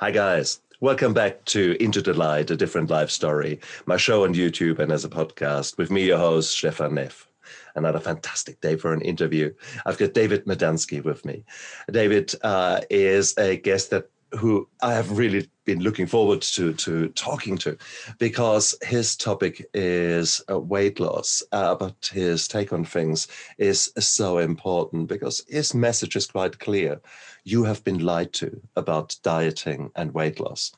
Hi, guys. Welcome back to Into the Light, a different life story, my show on YouTube and as a podcast with me, your host, Stefan Neff. Another fantastic day for an interview. I've got David Medansky with me. David uh, is a guest that who I have really been looking forward to to talking to, because his topic is uh, weight loss, uh, but his take on things is so important because his message is quite clear. You have been lied to about dieting and weight loss,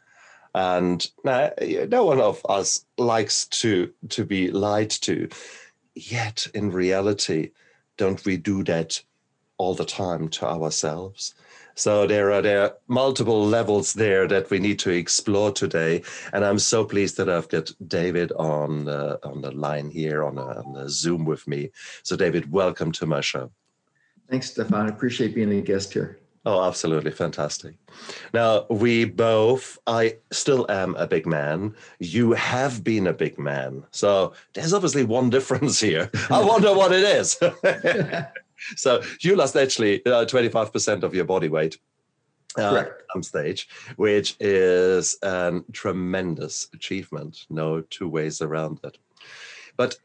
and uh, no one of us likes to to be lied to. Yet, in reality, don't we do that all the time to ourselves? So there are there are multiple levels there that we need to explore today, and I'm so pleased that I've got David on uh, on the line here on, a, on the Zoom with me. So David, welcome to my show. Thanks, Stefan. I appreciate being a guest here. Oh, absolutely fantastic. Now, we both, I still am a big man. You have been a big man. So there's obviously one difference here. I wonder what it is. so you lost actually uh, 25% of your body weight uh, at some stage, which is a tremendous achievement. No two ways around it. But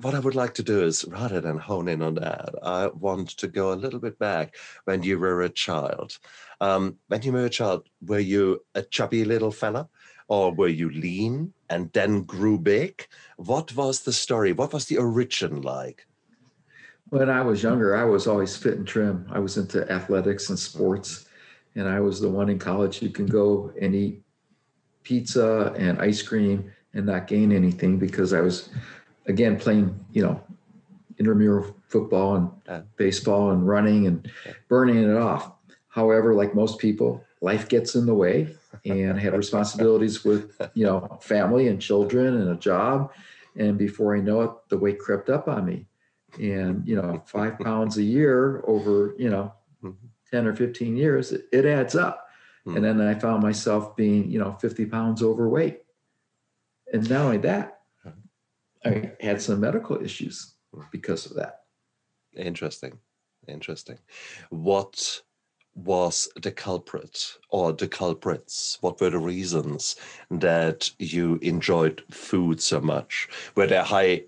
what I would like to do is rather than hone in on that, I want to go a little bit back when you were a child. Um, when you were a child, were you a chubby little fella? Or were you lean and then grew big? What was the story? What was the origin like? When I was younger, I was always fit and trim. I was into athletics and sports, and I was the one in college who can go and eat pizza and ice cream and not gain anything because I was, again, playing, you know, intramural football and yeah. baseball and running and burning it off. However, like most people, life gets in the way and I had responsibilities with, you know, family and children and a job. And before I know it, the weight crept up on me and you know five pounds a year over you know mm-hmm. 10 or 15 years it, it adds up mm-hmm. and then i found myself being you know 50 pounds overweight and not only that i had some medical issues because of that interesting interesting what was the culprit or the culprits? What were the reasons that you enjoyed food so much? Were there high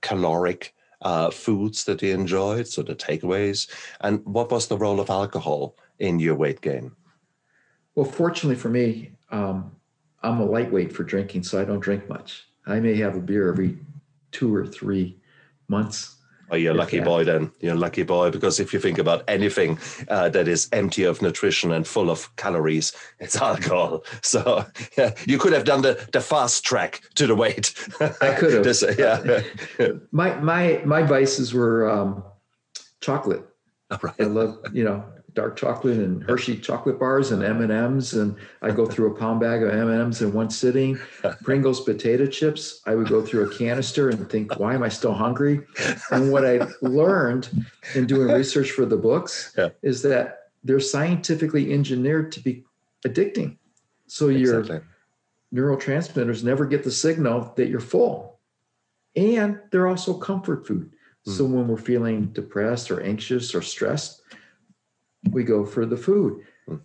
caloric uh, foods that you enjoyed, so the takeaways? And what was the role of alcohol in your weight gain? Well, fortunately for me, um, I'm a lightweight for drinking, so I don't drink much. I may have a beer every two or three months. Oh, you're a lucky that. boy then. You're a lucky boy because if you think about anything uh, that is empty of nutrition and full of calories, it's alcohol. So yeah, you could have done the, the fast track to the weight. I could have. This, yeah. my my my vices were um, chocolate. Right. I love you know dark chocolate and Hershey chocolate bars and M and M's, and I go through a pound bag of M and M's in one sitting. Pringles potato chips, I would go through a canister and think, why am I still hungry? And what I learned in doing research for the books yeah. is that they're scientifically engineered to be addicting. So exactly. your neurotransmitters never get the signal that you're full, and they're also comfort food. Mm. So when we're feeling depressed or anxious or stressed we go for the food. Mm.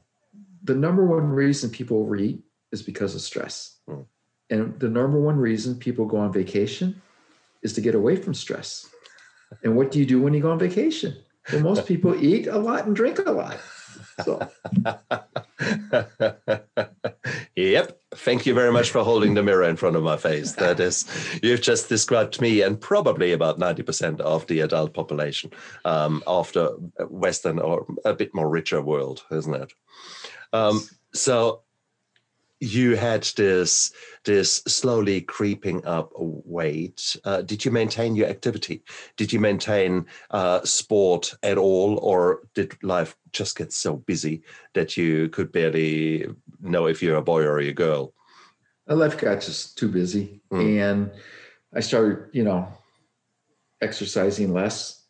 The number one reason people overeat is because of stress. Mm. And the number one reason people go on vacation is to get away from stress. And what do you do when you go on vacation? Well, most people eat a lot and drink a lot. So. yep. Thank you very much for holding the mirror in front of my face. That is, you've just described me and probably about 90% of the adult population um, of the Western or a bit more richer world, isn't it? Um, so you had this this slowly creeping up weight. Uh, did you maintain your activity? Did you maintain uh, sport at all, or did life just get so busy that you could barely know if you're a boy or a girl? Life got just too busy, mm. and I started, you know, exercising less.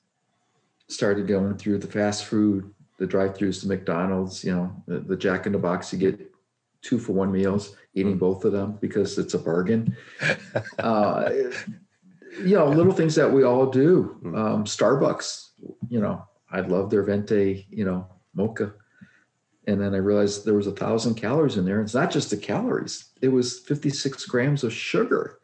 Started going through the fast food, the drive-throughs the McDonald's, you know, the, the Jack in the Box. You get two for one meals, eating mm. both of them because it's a bargain. uh, you know, little things that we all do. Mm. Um, Starbucks, you know, I love their venti, you know, mocha. And then I realized there was a thousand calories in there. It's not just the calories; it was 56 grams of sugar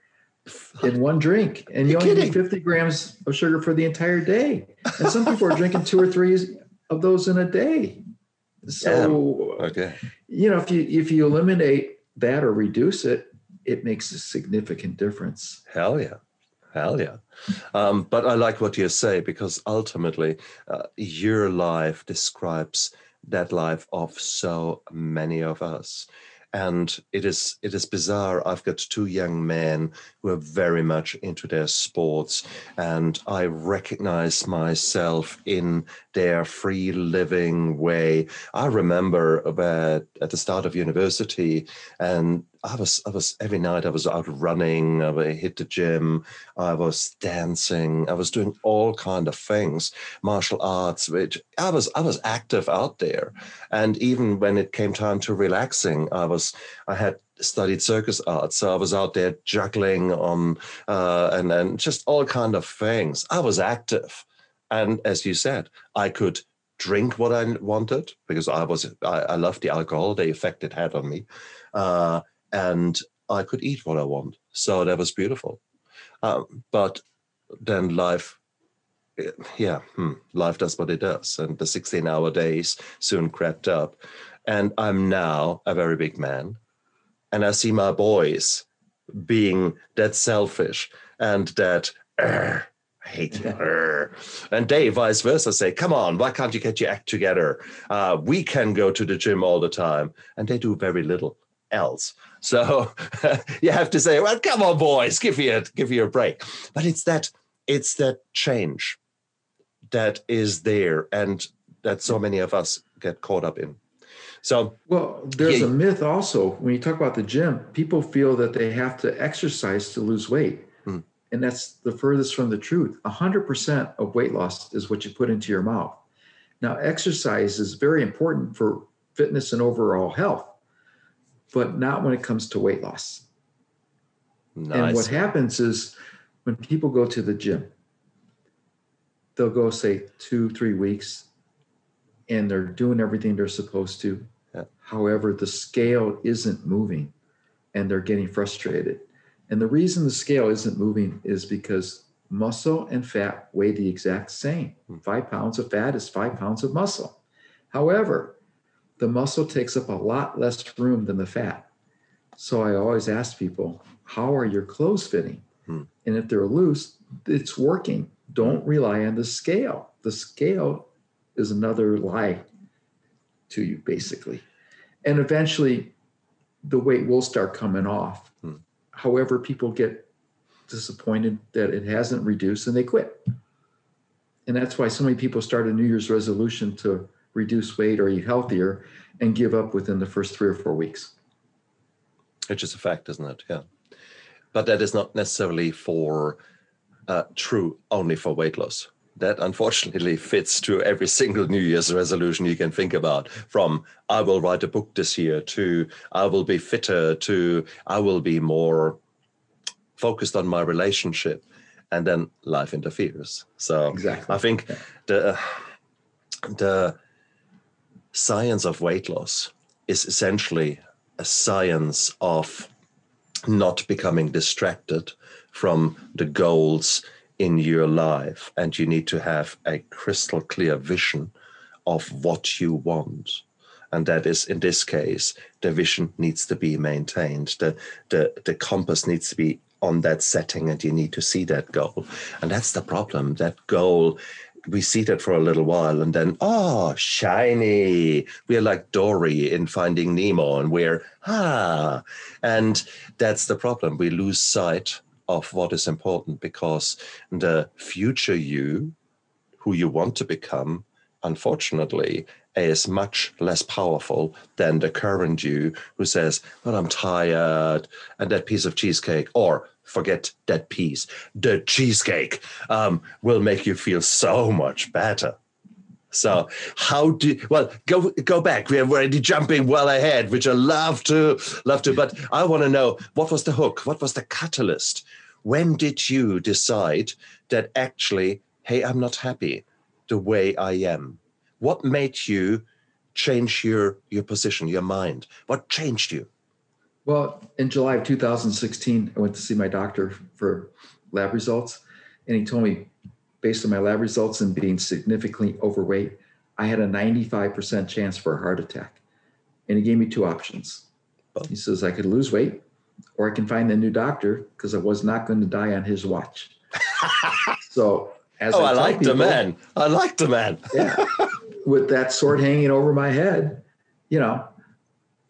in one drink, and you You're only kidding. need 50 grams of sugar for the entire day. And some people are drinking two or three of those in a day. So Okay. you know, if you if you eliminate that or reduce it, it makes a significant difference. Hell yeah. Hell yeah. Um, but I like what you say because ultimately uh, your life describes that life of so many of us. And it is it is bizarre. I've got two young men who are very much into their sports, and I recognize myself in their free living way. I remember about at the start of university, and I was I was every night I was out running. I hit the gym. I was dancing. I was doing all kind of things, martial arts. Which I was I was active out there, and even when it came time to relaxing, I was I had studied circus arts, so I was out there juggling on uh, and and just all kind of things. I was active, and as you said, I could drink what I wanted because I was I, I loved the alcohol, the effect it had on me. Uh, and I could eat what I want. So that was beautiful. Um, but then life, eh, yeah, hmm, life does what it does. And the 16 hour days soon crept up. And I'm now a very big man. And I see my boys being that selfish and that, I hate you. arr." And they, vice versa, say, come on, why can't you get your act together? Uh, we can go to the gym all the time. And they do very little else. So you have to say, well, come on, boys, give you a, give you a break. But it's that it's that change that is there and that so many of us get caught up in. So Well, there's Yeah. a myth also when you talk about the gym, people feel that they have to exercise to lose weight. Hmm. And that's the furthest from the truth. 100% of weight loss is what you put into your mouth. Now, exercise is very important for fitness and overall health, but not when it comes to weight loss. And what happens is when people go to the gym, they'll go say two, three weeks, and they're doing everything they're supposed to. Yeah. However, the scale isn't moving and they're getting frustrated. And the reason the scale isn't moving is because muscle and fat weigh the exact same. Hmm. Five pounds of fat is five pounds of muscle. However, the muscle takes up a lot less room than the fat. So I always ask people, how are your clothes fitting? Hmm. And if they're loose, it's working. Don't rely on the scale. The scale is another lie to you, basically. And eventually, the weight will start coming off. Hmm. However, people get disappointed that it hasn't reduced and they quit. And that's why so many people start a New Year's resolution to reduce weight or eat healthier and give up within the first three or four weeks. Which is a fact, isn't it? Yeah. But that is not necessarily for uh, true only for weight loss. That unfortunately fits to every single New Year's resolution you can think about. From I will write a book this year to I will be fitter to I will be more focused on my relationship. And then life interferes. So Exactly. I think Yeah. the the science of weight loss is essentially a science of not becoming distracted from the goals in your life and you need to have a crystal clear vision of what you want. And that is in this case the vision needs to be maintained. The the the compass needs to be on that setting and you need to see that goal. And that's the problem. That goal we see that for a little while and then oh shiny. We're like dory in finding nemo and we're ah. And that's the problem. We lose sight of what is important because the future you who you want to become unfortunately is much less powerful than the current you who says well i'm tired and that piece of cheesecake or forget that piece. The cheesecake um, will make you feel so much better. So how do well go go back. We're already jumping well ahead which i love to love to but i want to know what was the hook? What was the catalyst? When did you decide that actually hey i'm not happy the way i am? What made you change your your position, your mind? What changed you? Well, in July of 2016, I went to see my doctor for lab results, and he told me, based on my lab results and being significantly overweight, I had a 95% chance for a heart attack. And he gave me two options. Oh. He says I could lose weight or I can find a new doctor because I was not going to die on his watch. so, as oh, I, I like the man. I like the man. yeah. With that sword hanging over my head, you know,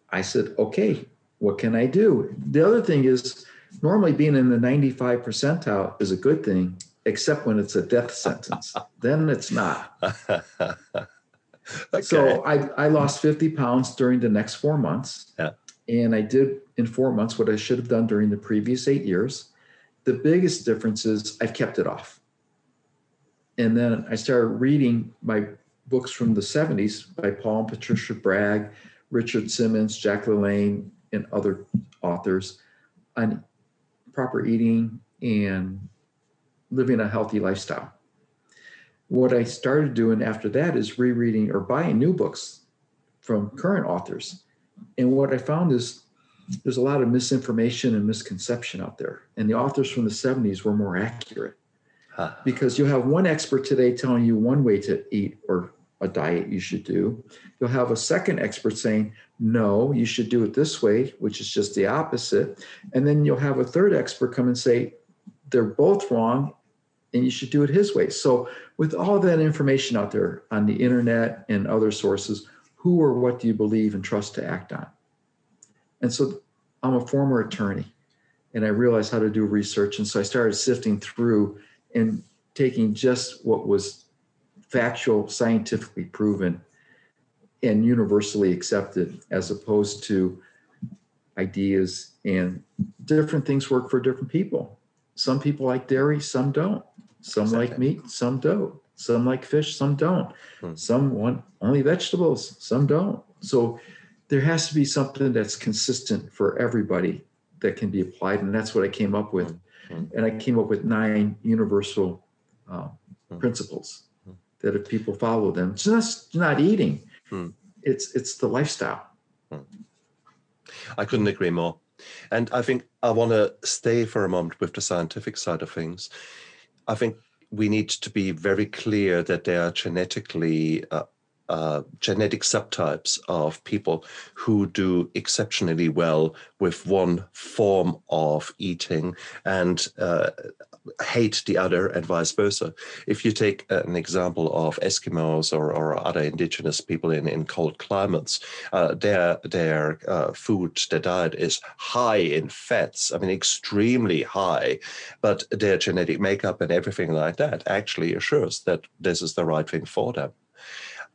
I said, okay, what can I do? The other thing is, normally being in the 95 percentile is a good thing, except when it's a death sentence. then it's not. okay. So I, I lost 50 pounds during the next four months. Yeah. And I did in four months what I should have done during the previous eight years. The biggest difference is I've kept it off. And then I started reading my books from the 70s by Paul and Patricia Bragg, Richard Simmons, Jack LaLanne, and other authors on proper eating and living a healthy lifestyle. What I started doing after that is rereading or buying new books from current authors. And what I found is there's a lot of misinformation and misconception out there. And the authors from the 70s were more accurate huh. because you have one expert today telling you one way to eat or a diet you should do. You'll have a second expert saying, no, you should do it this way, which is just the opposite. And then you'll have a third expert come and say, they're both wrong and you should do it his way. So, with all that information out there on the internet and other sources, who or what do you believe and trust to act on? And so, I'm a former attorney and I realized how to do research. And so, I started sifting through and taking just what was factual, scientifically proven, and universally accepted, as opposed to ideas and different things work for different people. Some people like dairy, some don't. Some exactly. like meat, some don't. Some like fish, some don't. Hmm. Some want only vegetables, some don't. So there has to be something that's consistent for everybody that can be applied. And that's what I came up with. Hmm. hmm. And I came up with nine universal uh, hmm. principles. That if people follow them, it's just not eating. It's it's the lifestyle. I couldn't agree more. And I think I want to stay for a moment with the scientific side of things. I think we need to be very clear that there are genetically uh, uh, genetic subtypes of people who do exceptionally well with one form of eating and uh, hate the other, and vice versa. If you take an example of Eskimos or, or other indigenous people in, in cold climates, uh, their their uh, food, their diet is high in fats. I mean, extremely high, but their genetic makeup and everything like that actually assures that this is the right thing for them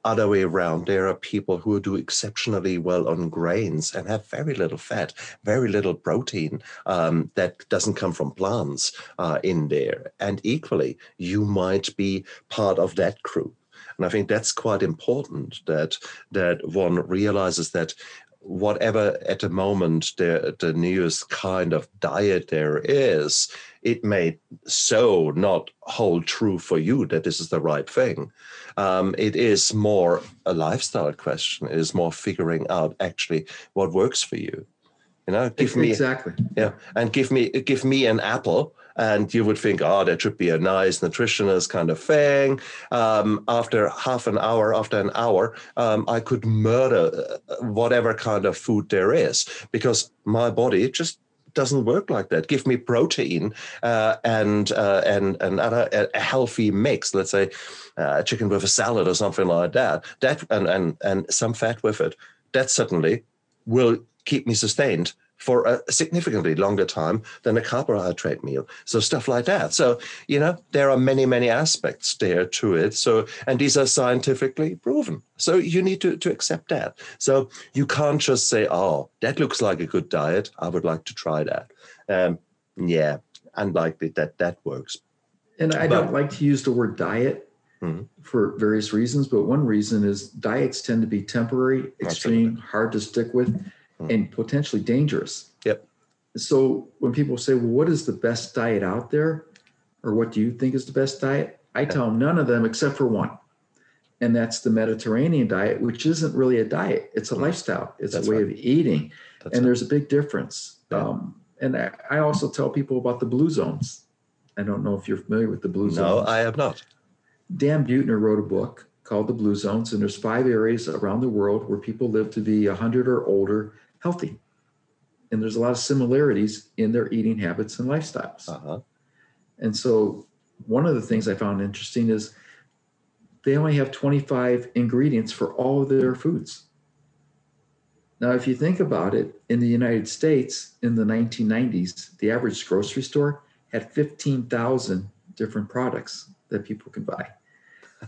other way around. There are people who do exceptionally well on grains and have very little fat, very little protein um, that doesn't come from plants uh, in there. And equally, you might be part of that group. And I think that's quite important that that one realizes that whatever at the moment the, the newest kind of diet there is, it may so not hold true for you that this is the right thing. Um, it is more a lifestyle question. It is more figuring out actually what works for you. You know, give me exactly yeah, and give me give me an apple and you would think, oh, that should be a nice nutritionist kind of thing. Um, after half an hour, after an hour, um, I could murder uh, whatever kind of food there is because my body just doesn't work like that. Give me protein uh, and uh, and and a, a, healthy mix. Let's say uh, chicken with a salad or something like that. That and and and some fat with it. That certainly will keep me sustained for a significantly longer time than a carbohydrate meal. So stuff like that. So, you know, there are many, many aspects there to it. So, and these are scientifically proven. So you need to, to accept that. So you can't just say, oh, that looks like a good diet. I would like to try that. Um, yeah, unlikely that that works. And I but, don't like to use the word diet Mm-hmm. for various reasons. But one reason is diets tend to be temporary, extreme, Absolutely. hard to stick with mm. and potentially dangerous. Yep. So when people say, well, what is the best diet out there? Or what do you think is the best diet? I tell them none of them except for one. and that's the Mediterranean diet, which isn't really a diet; it's a mm. lifestyle. It's that's a way right. of eating, that's and right. there's a big difference. Yeah. Um, and I, I, also tell people about the blue zones. I don't know if you're familiar with the blue no, zones. No, I am not. Dan Buettner wrote a book called the Blue Zones, and there's five areas around the world where people live to be 100 or older, healthy. And there's a lot of similarities in their eating habits and lifestyles. Uh-huh. And so, one of the things I found interesting is they only have 25 ingredients for all of their foods. Now, if you think about it, in the United States in the 1990s, the average grocery store had 15,000 different products that people can buy.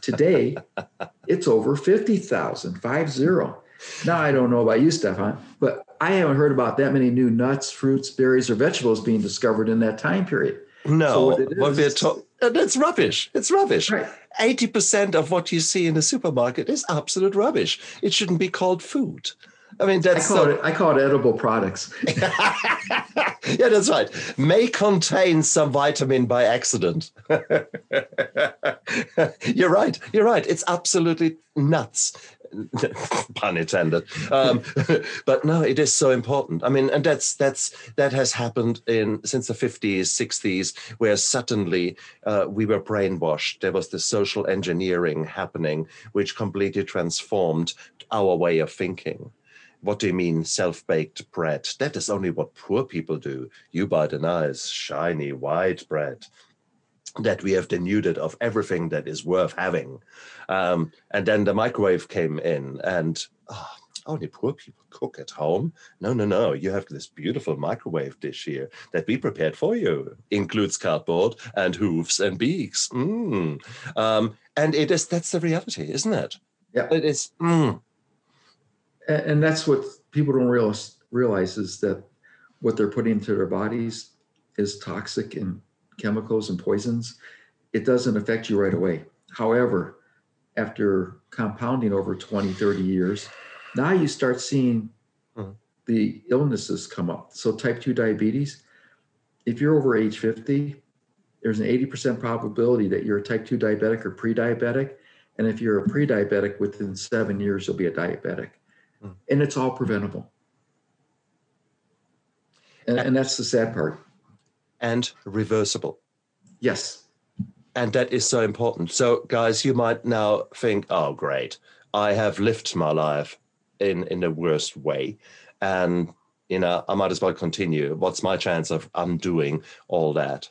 Today, it's over 50,000, five zero. Now, I don't know about you, Stefan, but I haven't heard about that many new nuts, fruits, berries, or vegetables being discovered in that time period. No, so what, what we're that's rubbish. It's rubbish. Right. 80% of what you see in the supermarket is absolute rubbish. It shouldn't be called food. I mean, that's I call, it, I call it edible products. yeah, that's right. May contain some vitamin by accident. you're right. You're right. It's absolutely nuts. pun intended. Um, but no, it is so important. I mean, and that's that's that has happened in since the fifties, sixties, where suddenly uh, we were brainwashed. There was the social engineering happening, which completely transformed our way of thinking. What do you mean self-baked bread? That is only what poor people do. You buy the nice, shiny, white bread that we have denuded of everything that is worth having. Um, and then the microwave came in, and oh, only poor people cook at home. No, no, no. You have this beautiful microwave dish here that we prepared for you. Includes cardboard and hooves and beaks. Mm. Um, and it is that's the reality, isn't it? Yeah. It is. Mm. And that's what people don't realize, realize is that what they're putting into their bodies is toxic and chemicals and poisons, it doesn't affect you right away. However, after compounding over 20, 30 years, now you start seeing mm-hmm. the illnesses come up. So, type 2 diabetes, if you're over age 50, there's an 80% probability that you're a type 2 diabetic or pre diabetic. And if you're a pre diabetic, within seven years, you'll be a diabetic. Mm. And it's all preventable. And, and that's the sad part and reversible. Yes. And that is so important. So, guys, you might now think, oh, great, I have lived my life in, in the worst way. And, you know, I might as well continue. What's my chance of undoing all that?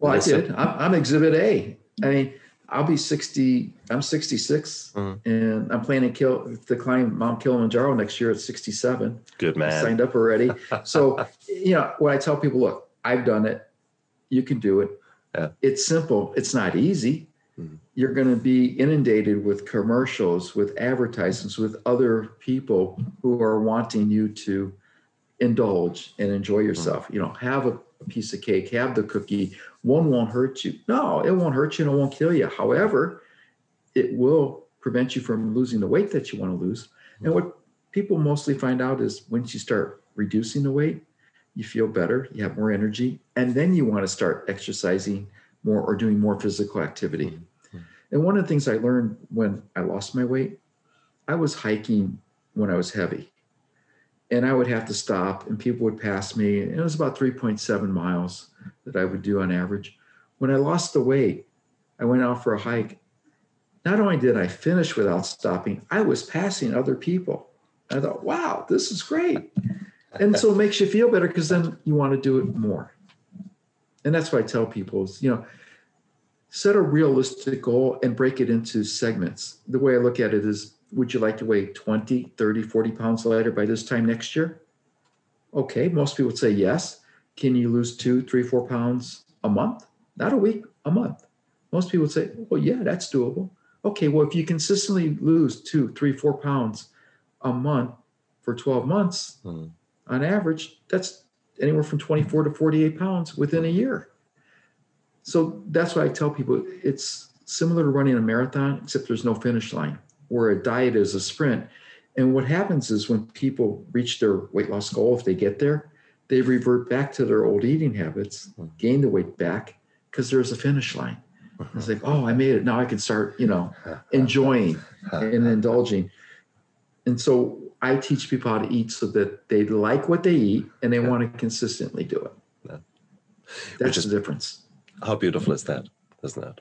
Well, I did. I'm, I'm exhibit A. I mean, I'll be 60, I'm 66, mm-hmm. and I'm planning to, kill, to climb Mount Kilimanjaro next year at 67. Good man. I signed up already. so, you know, what I tell people, look, I've done it. You can do it. Yeah. It's simple. It's not easy. Mm-hmm. You're going to be inundated with commercials, with advertisements, with other people who are wanting you to indulge and enjoy yourself. Mm-hmm. You know, have a piece of cake, have the cookie. One won't hurt you. No, it won't hurt you and it won't kill you. However, it will prevent you from losing the weight that you want to lose. Mm-hmm. And what people mostly find out is once you start reducing the weight, you feel better, you have more energy, and then you want to start exercising more or doing more physical activity. Mm-hmm. And one of the things I learned when I lost my weight, I was hiking when I was heavy. And I would have to stop, and people would pass me. And it was about 3.7 miles that I would do on average. When I lost the weight, I went out for a hike. Not only did I finish without stopping, I was passing other people. I thought, wow, this is great and so it makes you feel better because then you want to do it more. And that's what I tell people is, you know, set a realistic goal and break it into segments. The way I look at it is, would you like to weigh 20, 30, 40 pounds lighter by this time next year? Okay, most people would say yes. Can you lose two, three, four pounds a month? Not a week, a month. Most people would say, well, yeah, that's doable. Okay, well, if you consistently lose two, three, four pounds a month for 12 months, hmm on average, that's anywhere from 24 to 48 pounds within a year. So that's why I tell people it's similar to running a marathon, except there's no finish line, where a diet is a sprint. And what happens is when people reach their weight loss goal, if they get there, they revert back to their old eating habits, gain the weight back because there's a finish line. It's like, oh, I made it. Now I can start, you know, enjoying and indulging. And so I teach people how to eat so that they like what they eat and they yeah. want to consistently do it. Yeah. That's Which is, the difference. How beautiful is that, isn't it?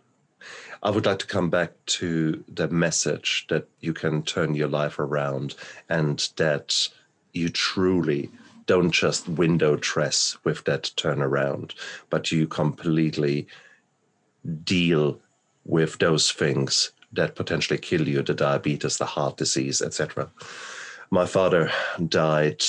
I would like to come back to the message that you can turn your life around and that you truly don't just window dress with that turnaround, but you completely deal with those things that potentially kill you the diabetes, the heart disease, etc. My father died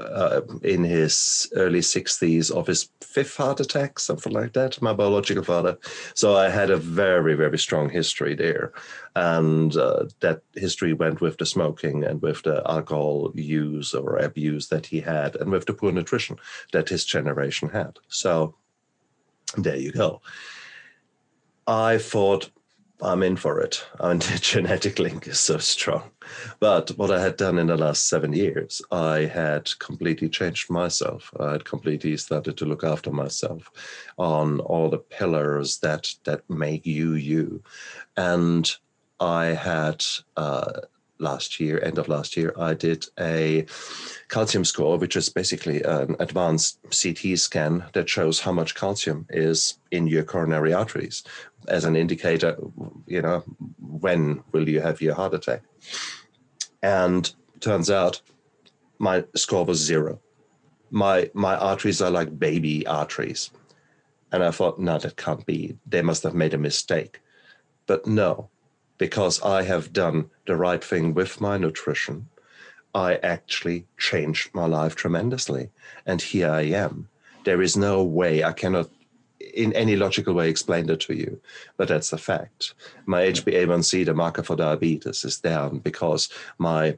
uh, in his early 60s of his fifth heart attack, something like that, my biological father. So I had a very, very strong history there. And uh, that history went with the smoking and with the alcohol use or abuse that he had, and with the poor nutrition that his generation had. So there you go. I thought I'm in for it. Mean, the genetic link is so strong. But what I had done in the last seven years, I had completely changed myself. I had completely started to look after myself on all the pillars that that make you you. And I had uh, last year, end of last year, I did a calcium score, which is basically an advanced CT scan that shows how much calcium is in your coronary arteries as an indicator, you know, when will you have your heart attack? And turns out my score was zero. My my arteries are like baby arteries. And I thought, no, that can't be. They must have made a mistake. But no, because I have done the right thing with my nutrition, I actually changed my life tremendously. And here I am. There is no way I cannot in any logical way explain it to you, but that's a fact. My HbA1c, the marker for diabetes, is down because my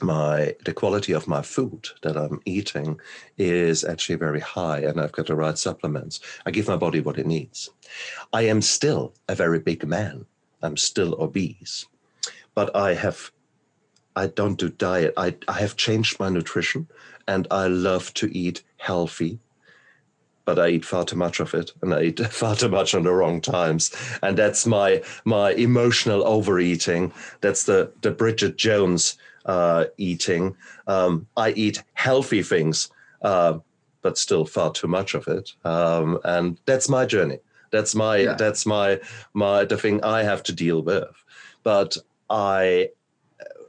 my the quality of my food that I'm eating is actually very high and I've got the right supplements. I give my body what it needs. I am still a very big man. I'm still obese, but I have, I don't do diet. I, I have changed my nutrition and I love to eat healthy, but I eat far too much of it and I eat far too much on the wrong times. And that's my, my emotional overeating. That's the, the Bridget Jones uh, eating. Um, I eat healthy things, uh, but still far too much of it. Um, and that's my journey. That's my yeah. that's my my the thing I have to deal with. But I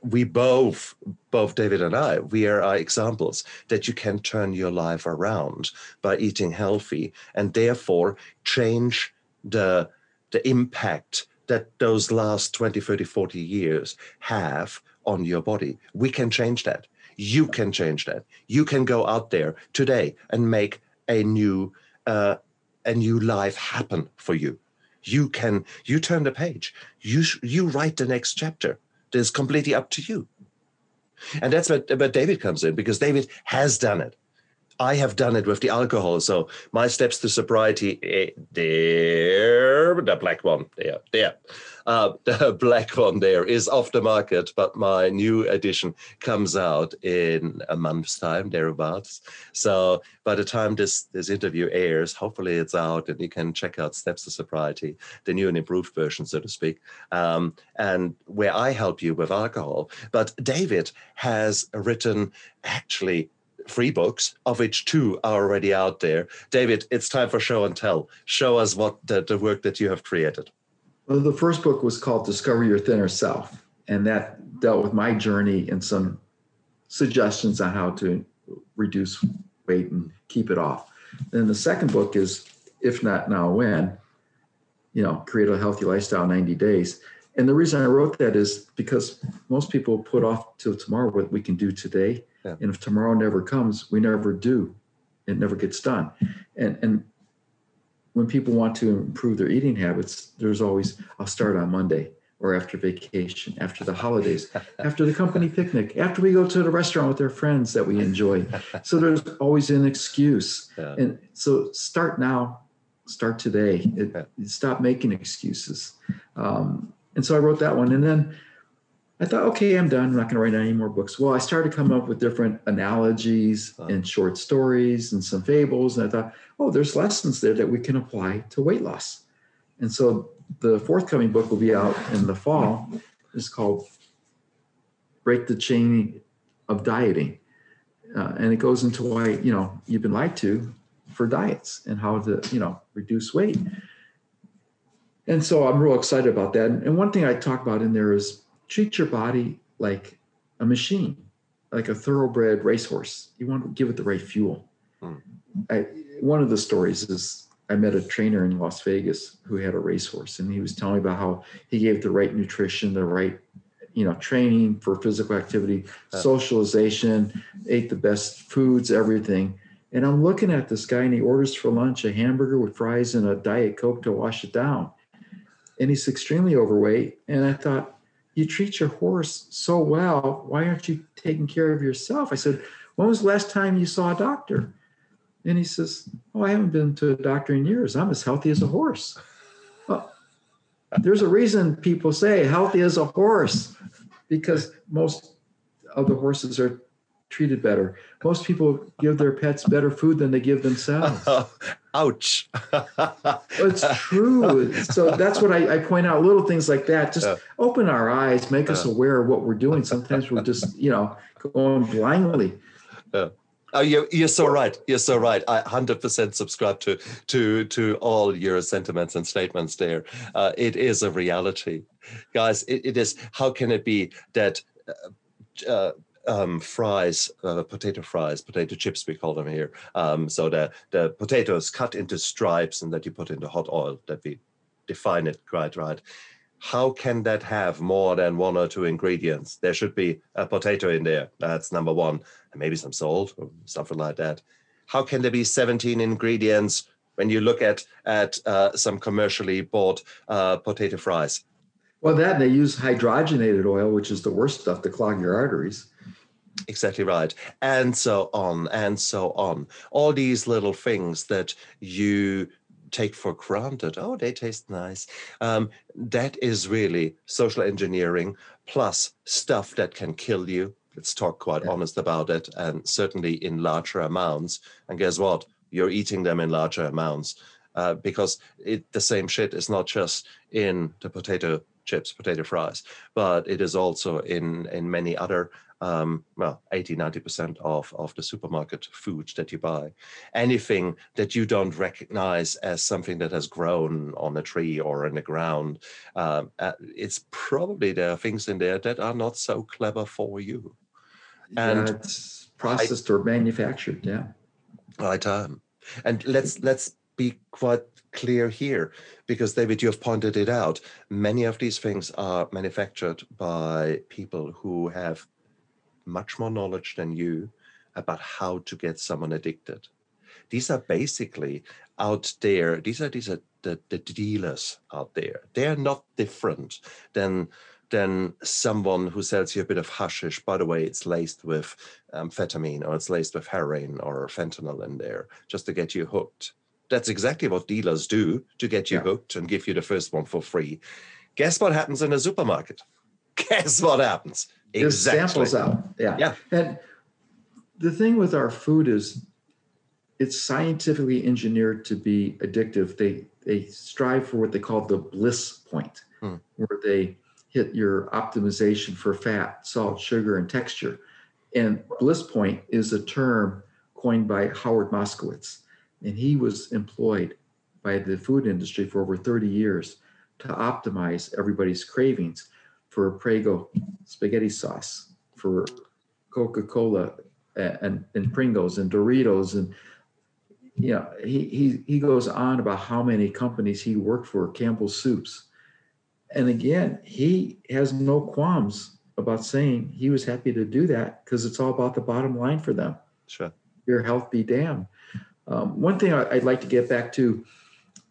we both both david and i we are examples that you can turn your life around by eating healthy and therefore change the the impact that those last 20 30 40 years have on your body we can change that you can change that you can go out there today and make a new uh, a new life happen for you. You can you turn the page. You you write the next chapter. It's completely up to you. And that's where, where David comes in because David has done it. I have done it with the alcohol. So my steps to sobriety, eh, there, the black one, there, there. Uh, the black one there is off the market, but my new edition comes out in a month's time, thereabouts. So by the time this this interview airs, hopefully it's out and you can check out Steps to Sobriety, the new and improved version, so to speak, um, and where I help you with alcohol. But David has written actually three books, of which two are already out there. David, it's time for show and tell. Show us what the, the work that you have created. Well, the first book was called Discover Your Thinner Self, and that dealt with my journey and some suggestions on how to reduce weight and keep it off. Then the second book is If Not Now When, you know, create a healthy lifestyle 90 days. And the reason I wrote that is because most people put off till tomorrow what we can do today. Yeah. And if tomorrow never comes, we never do. It never gets done. And and when people want to improve their eating habits, there's always I'll start on Monday or after vacation, after the holidays, after the company picnic, after we go to the restaurant with our friends that we enjoy. So there's always an excuse. Yeah. And so start now, start today. It, stop making excuses. Um, and so I wrote that one. And then I thought, okay, I'm done. I'm not going to write any more books. Well, I started to come up with different analogies and short stories and some fables. And I thought, oh, there's lessons there that we can apply to weight loss. And so the forthcoming book will be out in the fall. It's called Break the Chain of Dieting. Uh, and it goes into why, you know, you've been lied to for diets and how to, you know, reduce weight. And so I'm real excited about that. And one thing I talk about in there is treat your body like a machine, like a thoroughbred racehorse. You want to give it the right fuel. Hmm. I, one of the stories is I met a trainer in Las Vegas who had a racehorse, and he was telling me about how he gave the right nutrition, the right, you know, training for physical activity, socialization, ate the best foods, everything. And I'm looking at this guy, and he orders for lunch a hamburger with fries and a diet coke to wash it down and he's extremely overweight. And I thought, you treat your horse so well. Why aren't you taking care of yourself? I said, when was the last time you saw a doctor? And he says, oh, I haven't been to a doctor in years. I'm as healthy as a horse. Well, there's a reason people say healthy as a horse because most of the horses are treated better. Most people give their pets better food than they give themselves. Ouch. it's true. So that's what I, I, point out little things like that. Just open our eyes, make us aware of what we're doing. Sometimes we're just, you know, going blindly. Uh, oh, you're, you're so right. You're so right. I 100% subscribe to to to all your sentiments and statements there. Uh, it is a reality. Guys, it, it is. How can it be that uh, uh um, fries, uh, potato fries, potato chips, we call them here. Um, so the, the potatoes cut into stripes and that you put into hot oil, that we define it quite right. How can that have more than one or two ingredients? There should be a potato in there. That's number one, and maybe some salt or something like that. How can there be 17 ingredients when you look at at uh, some commercially bought uh, potato fries? Well, that they use hydrogenated oil, which is the worst stuff to clog your arteries. Exactly right. And so on and so on. All these little things that you take for granted. Oh, they taste nice. Um, that is really social engineering plus stuff that can kill you. Let's talk quite yeah. honest about it. And certainly in larger amounts. And guess what? You're eating them in larger amounts. Uh, because it, the same shit is not just in the potato chips, potato fries, but it is also in in many other um, well, 80, 90% of, of the supermarket food that you buy. Anything that you don't recognize as something that has grown on a tree or in the ground, um, uh, it's probably there are things in there that are not so clever for you. And yeah, it's processed I, or manufactured, yeah. Right. Um, and let's let's be quite clear here because david you have pointed it out many of these things are manufactured by people who have much more knowledge than you about how to get someone addicted. These are basically out there, these are these are the, the dealers out there. They are not different than than someone who sells you a bit of hashish. By the way, it's laced with um, amphetamine or it's laced with heroin or fentanyl in there just to get you hooked. That's exactly what dealers do to get you yeah. hooked and give you the first one for free. Guess what happens in a supermarket? Guess what happens? Exactly. samples out. Yeah. Yeah. And the thing with our food is it's scientifically engineered to be addictive. They they strive for what they call the bliss point, hmm. where they hit your optimization for fat, salt, sugar, and texture. And bliss point is a term coined by Howard Moskowitz. And he was employed by the food industry for over 30 years to optimize everybody's cravings for Prego spaghetti sauce, for Coca Cola and, and Pringles and Doritos. And, you know, he, he, he goes on about how many companies he worked for, Campbell's Soups. And again, he has no qualms about saying he was happy to do that because it's all about the bottom line for them. Sure. Your health be damned. Um, one thing I'd like to get back to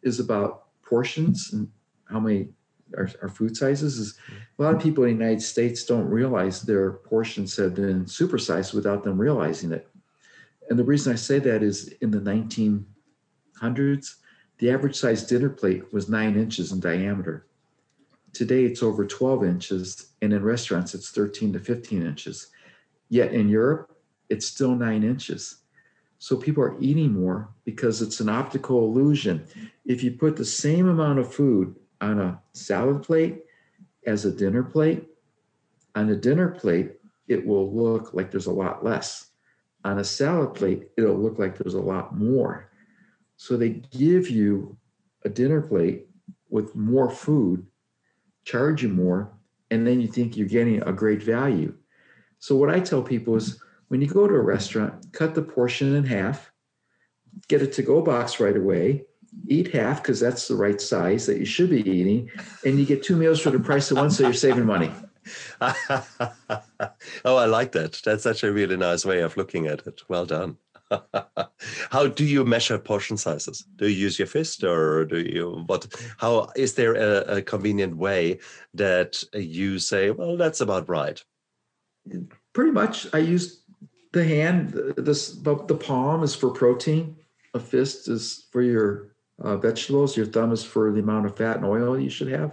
is about portions and how many our, our food sizes is a lot of people in the United States don't realize their portions have been supersized without them realizing it. And the reason I say that is in the 1900s, the average size dinner plate was nine inches in diameter. Today it's over 12 inches, and in restaurants it's 13 to 15 inches. Yet in Europe, it's still nine inches. So people are eating more because it's an optical illusion. If you put the same amount of food on a salad plate as a dinner plate, on a dinner plate, it will look like there's a lot less. On a salad plate, it'll look like there's a lot more. So they give you a dinner plate with more food, charge you more, and then you think you're getting a great value. So what I tell people is when you go to a restaurant, cut the portion in half, get a to-go box right away, eat half because that's the right size that you should be eating, and you get two meals for the price of one, so you're saving money. oh, I like that. That's such a really nice way of looking at it. Well done. how do you measure portion sizes? Do you use your fist or do you what how is there a, a convenient way that you say, well, that's about right? Pretty much I use the hand, this the palm is for protein, a fist is for your uh, vegetables, your thumb is for the amount of fat and oil you should have.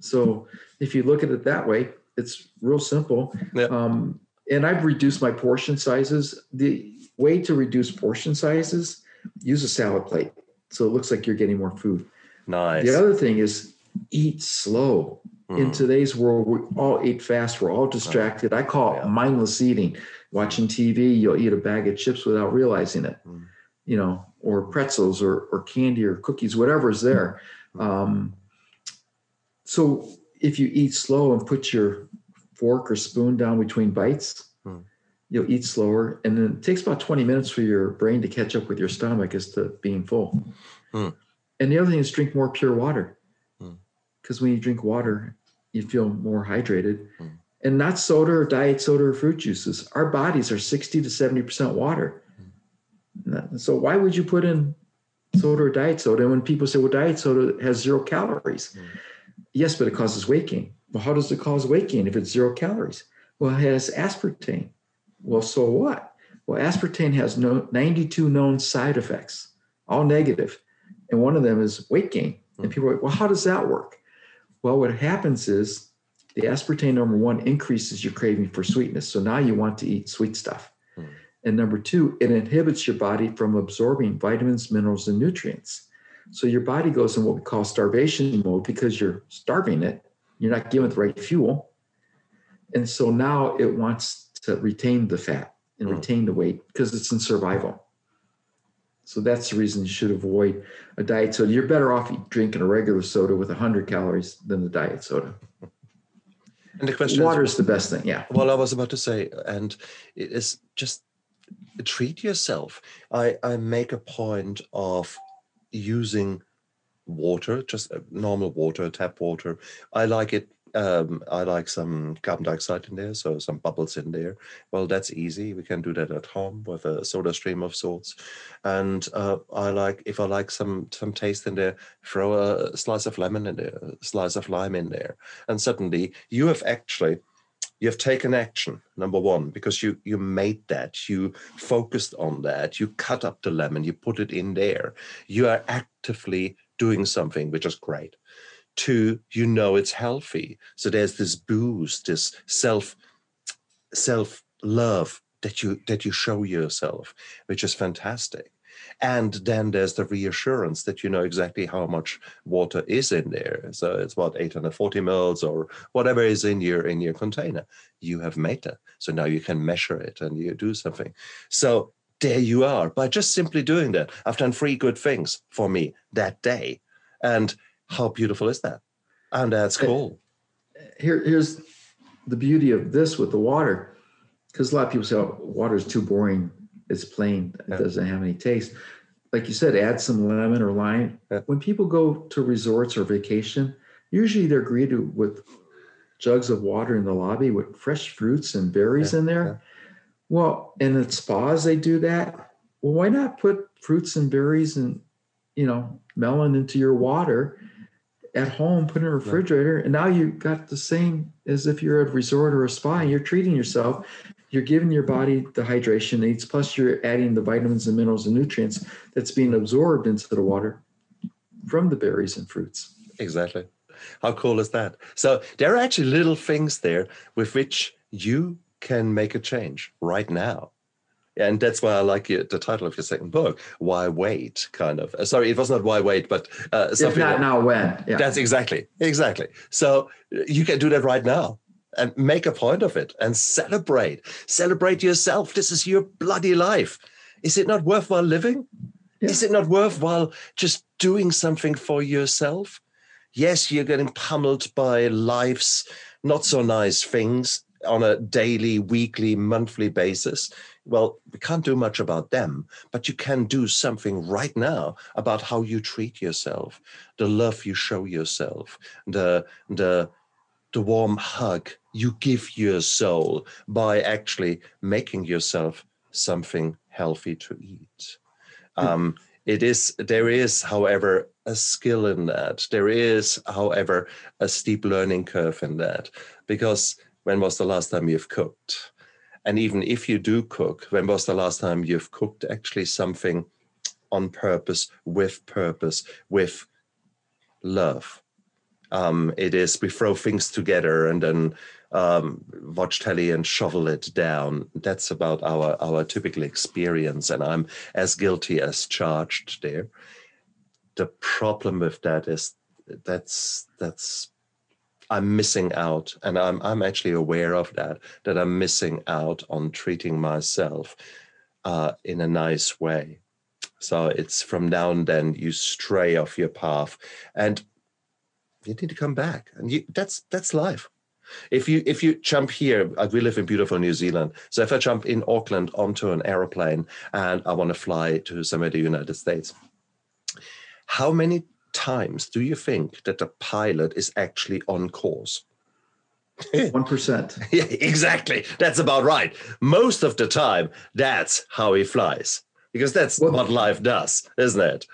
So if you look at it that way, it's real simple. Yeah. Um, and I've reduced my portion sizes. The way to reduce portion sizes, use a salad plate. So it looks like you're getting more food. Nice. The other thing is eat slow. Mm. In today's world, we all eat fast. We're all distracted. I call it mindless eating. Watching TV, you'll eat a bag of chips without realizing it. Mm. You know, or pretzels or, or candy or cookies, whatever's there. Mm. Um, so if you eat slow and put your fork or spoon down between bites, hmm. you'll eat slower. And then it takes about 20 minutes for your brain to catch up with your stomach as to being full. Hmm. And the other thing is drink more pure water. Because hmm. when you drink water, you feel more hydrated. Hmm. And not soda or diet soda or fruit juices. Our bodies are 60 to 70% water. Hmm. So why would you put in soda or diet soda? And when people say, well, diet soda has zero calories. Hmm. Yes, but it causes weight gain. Well, how does it cause weight gain if it's zero calories? Well, it has aspartame. Well, so what? Well, aspartame has no 92 known side effects, all negative, and one of them is weight gain. And people are like, well, how does that work? Well, what happens is the aspartame number one increases your craving for sweetness. So now you want to eat sweet stuff. Hmm. And number two, it inhibits your body from absorbing vitamins, minerals, and nutrients. So your body goes in what we call starvation mode because you're starving it. You're not giving it the right fuel. And so now it wants to retain the fat and mm. retain the weight because it's in survival. So that's the reason you should avoid a diet soda. You're better off drinking a regular soda with 100 calories than the diet soda. And the question water is, is the best thing. Yeah. Well, I was about to say, and it is just treat yourself. I, I make a point of using water, just uh, normal water, tap water. I like it. Um, I like some carbon dioxide in there, so some bubbles in there. Well, that's easy. We can do that at home with a soda stream of sorts. And uh, I like if I like some some taste in there, throw a slice of lemon in there, a slice of lime in there, and suddenly you have actually you have taken action number one because you you made that you focused on that you cut up the lemon you put it in there you are actively doing something which is great two you know it's healthy. So there's this boost this self self love that you that you show yourself which is fantastic. And then there's the reassurance that you know exactly how much water is in there. So it's what 840 mils or whatever is in your in your container. You have that so now you can measure it and you do something. So there you are. By just simply doing that i've done three good things for me that day. And how beautiful is that and that's cool here here's the beauty of this with the water because a lot of people say oh, water is too boring it's plain. It yeah. doesn't have any taste. Like you said, add some lemon or lime. Yeah. When people go to resorts or vacation, usually they're greeted with jugs of water in the lobby with fresh fruits and berries yeah. in there. Well, and at spas they do that. Well, why not put fruits and berries and you know melon into your water at home, put in a refrigerator, and now you got the same as if you're at a resort or a spa and you're treating yourself you're giving your body the hydration needs, plus you're adding the vitamins and minerals and nutrients that's being absorbed into the water from the berries and fruits. Exactly. How cool is that? So there are actually little things there with which you can make a change right now. And that's why I like you, the title of your second book, "Why Wait?" Kind of. Uh, sorry, it was not "Why Wait," but uh, something. If not like, now, when? Yeah. That's exactly, exactly. So you can do that right now and make a point of it and celebrate. Celebrate yourself. This is your bloody life. Is it not worthwhile living? Yeah. Is it not worthwhile just doing something for yourself? Yes, you're getting pummeled by life's not so nice things on a daily, weekly, monthly basis. Well, we can't do much about them, but you can do something right now about how you treat yourself, the love you show yourself, the the the warm hug you give your soul by actually making yourself something healthy to eat. Hmm. Um, it is there is, however, a skill in that. There is, however, a steep learning curve in that because when was the last time you've cooked? And even if you do cook, when was the last time you've cooked actually something on purpose, with purpose, with love? Um, it is we throw things together and then um, watch telly and shovel it down. That's about our our typical experience, and I'm as guilty as charged there. The problem with that is that's that's I'm missing out, and I'm I'm actually aware of that. That I'm missing out on treating myself uh, in a nice way. So it's from now and then you stray off your path, and you need to come back, and you, that's that's life. If you if you jump here, uh, we live in beautiful New Zealand. So if I jump in Auckland onto an aeroplane and I want to fly to somewhere in the United States, how many times do you think that the pilot is actually on course? One percent. yeah, exactly. That's about right. Most of the time, that's how he flies because that's well, what life does, isn't it?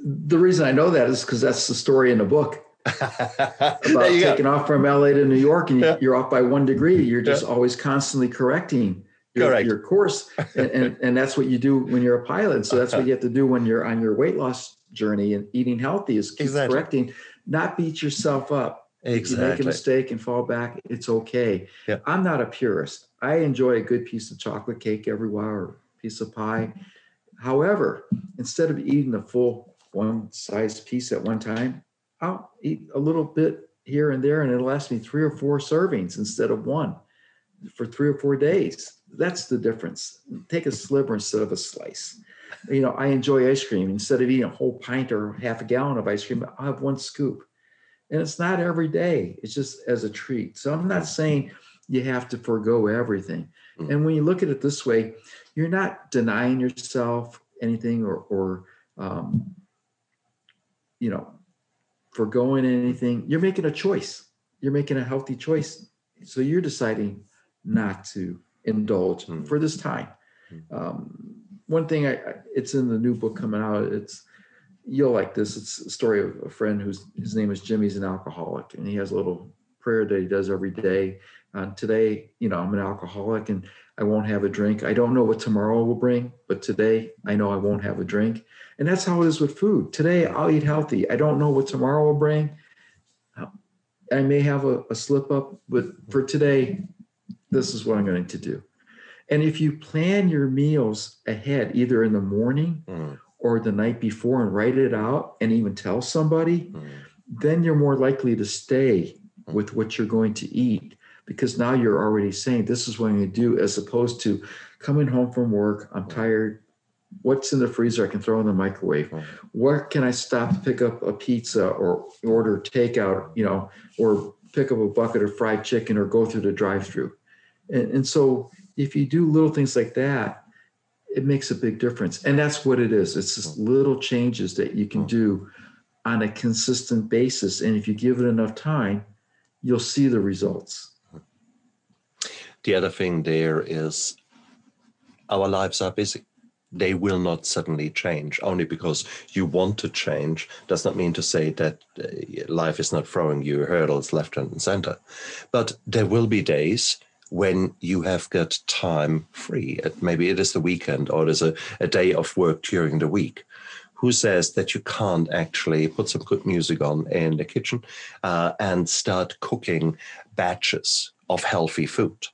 The reason I know that is because that's the story in the book. about taking go. off from LA to New York and yeah. you're off by one degree. You're just yeah. always constantly correcting your, your course. And, and, and, that's what you do when you're a pilot. So that's what you have to do when you're on your weight loss journey and eating healthy is keep exactly. correcting, not beat yourself up. Exactly. If you make a mistake and fall back, it's okay. Yeah. I'm not a purist. I enjoy a good piece of chocolate cake every while or piece of pie. However, instead of eating the full one size piece at one time, I'll eat a little bit here and there, and it'll last me three or four servings instead of one for three or four days. That's the difference. Take a sliver instead of a slice. You know, I enjoy ice cream. Instead of eating a whole pint or half a gallon of ice cream, I have one scoop. And it's not every day, it's just as a treat. So I'm not saying you have to forego everything. Mm. And when you look at it this way, you're not denying yourself anything or, or um, you know, foregoing anything. You're making a choice. You're making a healthy choice. So you're deciding not to indulge mm. for this time. Mm. Um, one thing I, it's in the new book coming out. It's you'll like this. It's a story of a friend whose his name is Jimmy's an alcoholic, and he has a little prayer that he does every day. Uh, today, you know, I'm an alcoholic and I won't have a drink. I don't know what tomorrow will bring, but today I know I won't have a drink. And that's how it is with food. Today I'll eat healthy. I don't know what tomorrow will bring. I may have a, a slip up, but for today, this is what I'm going to do. And if you plan your meals ahead, either in the morning mm. or the night before, and write it out and even tell somebody, mm. then you're more likely to stay mm. with what you're going to eat because now you're already saying, This is what I'm going to do, as opposed to coming home from work, I'm tired, what's in the freezer I can throw in the microwave? Mm. Where can I stop to pick up a pizza or order takeout, you know, or pick up a bucket of fried chicken or go through the drive-through? And, and so if you do little things like that, it makes a big difference. And that's what it is. It's just little changes that you can do on a consistent basis. And if you give it enough time, you'll see the results. The other thing there is our lives are busy they will not suddenly change only because you want to change does not mean to say that uh, life is not throwing you hurdles left and center but there will be days when you have got time free. Maybe it is the weekend or there's a, a day of work during the week. Who says that you can't actually put some good music on in the kitchen uh, and start cooking batches of healthy food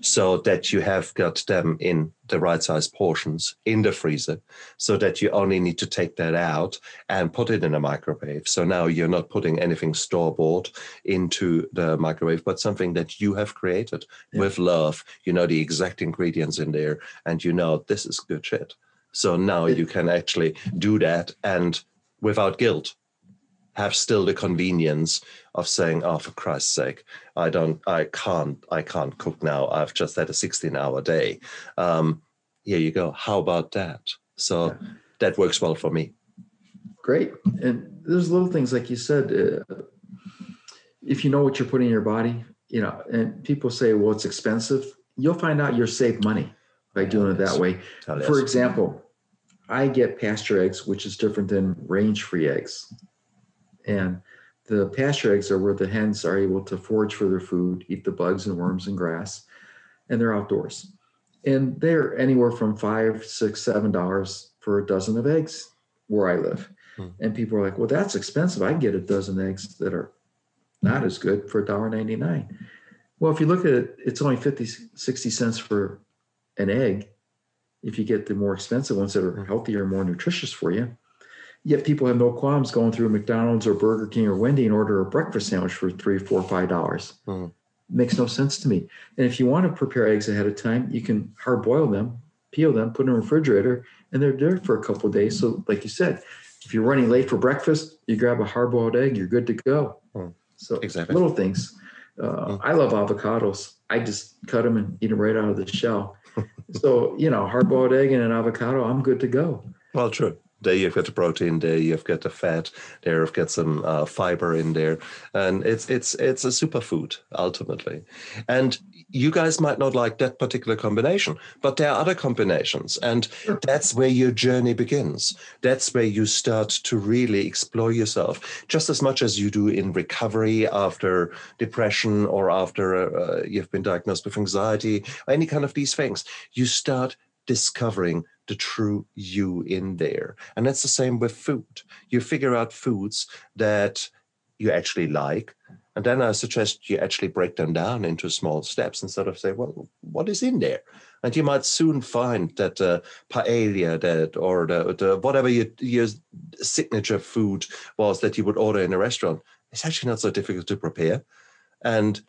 so that you have got them in the right size portions in the freezer so that you only need to take that out and put it in a microwave. So now you're not putting anything store bought into the microwave, but something that you have created yeah. with love. You know the exact ingredients in there and you know this is good shit. So now you can actually do that and without guilt have still the convenience of saying, "Oh, for Christ's sake, I don't, I can't, I can't cook now. I've just had a 16-hour day." Um, here you go. How about that? So yeah. that works well for me. Great, and there's little things like you said. Uh, if you know what you're putting in your body, you know, and people say, "Well, it's expensive." You'll find out you're save money by doing it that way. For example, I get pasture eggs, which is different than range-free eggs. And the pasture eggs are where the hens are able to forage for their food, eat the bugs and worms and grass, and they're outdoors. And they're anywhere from five, six, seven dollars for a dozen of eggs where I live. Hmm. And people are like, well, that's expensive. I can get a dozen eggs that are not as good for $1.99. Well, if you look at it, it's only 50, 60 cents for an egg. If you get the more expensive ones that are hmm. healthier and more nutritious for you. Yet people have no qualms going through McDonald's or Burger King or Wendy and order a breakfast sandwich for three, four, five dollars. Mm. Makes no sense to me. And if you want to prepare eggs ahead of time, you can hard boil them, peel them, put them in the refrigerator, and they're there for a couple days. So, like you said, if you're running late for breakfast, you grab a hard boiled egg, you're good to go. Mm. So exactly. little things. Uh, mm. I love avocados. I just cut them and eat them right out of the shell. so you know, hard boiled egg and an avocado, I'm good to go. Well, true there you've got the protein there you've got the fat there you've got some uh, fiber in there. And it's it's it's a superfood ultimately. And you guys might not like that particular combination but there are other combinations. And that's where your journey begins. That's where you start to really explore yourself just as much as you do in recovery after depression or after uh, you've been diagnosed with anxiety any kind of these things. You start discovering the true you in there. And that's the same with food. You figure out foods that you actually like. And then I suggest you actually break them down into small steps instead of say, well, what is in there? And you might soon find that uh, paella that or the, the whatever your, your signature food was that you would order in a restaurant, it's actually not so difficult to prepare. And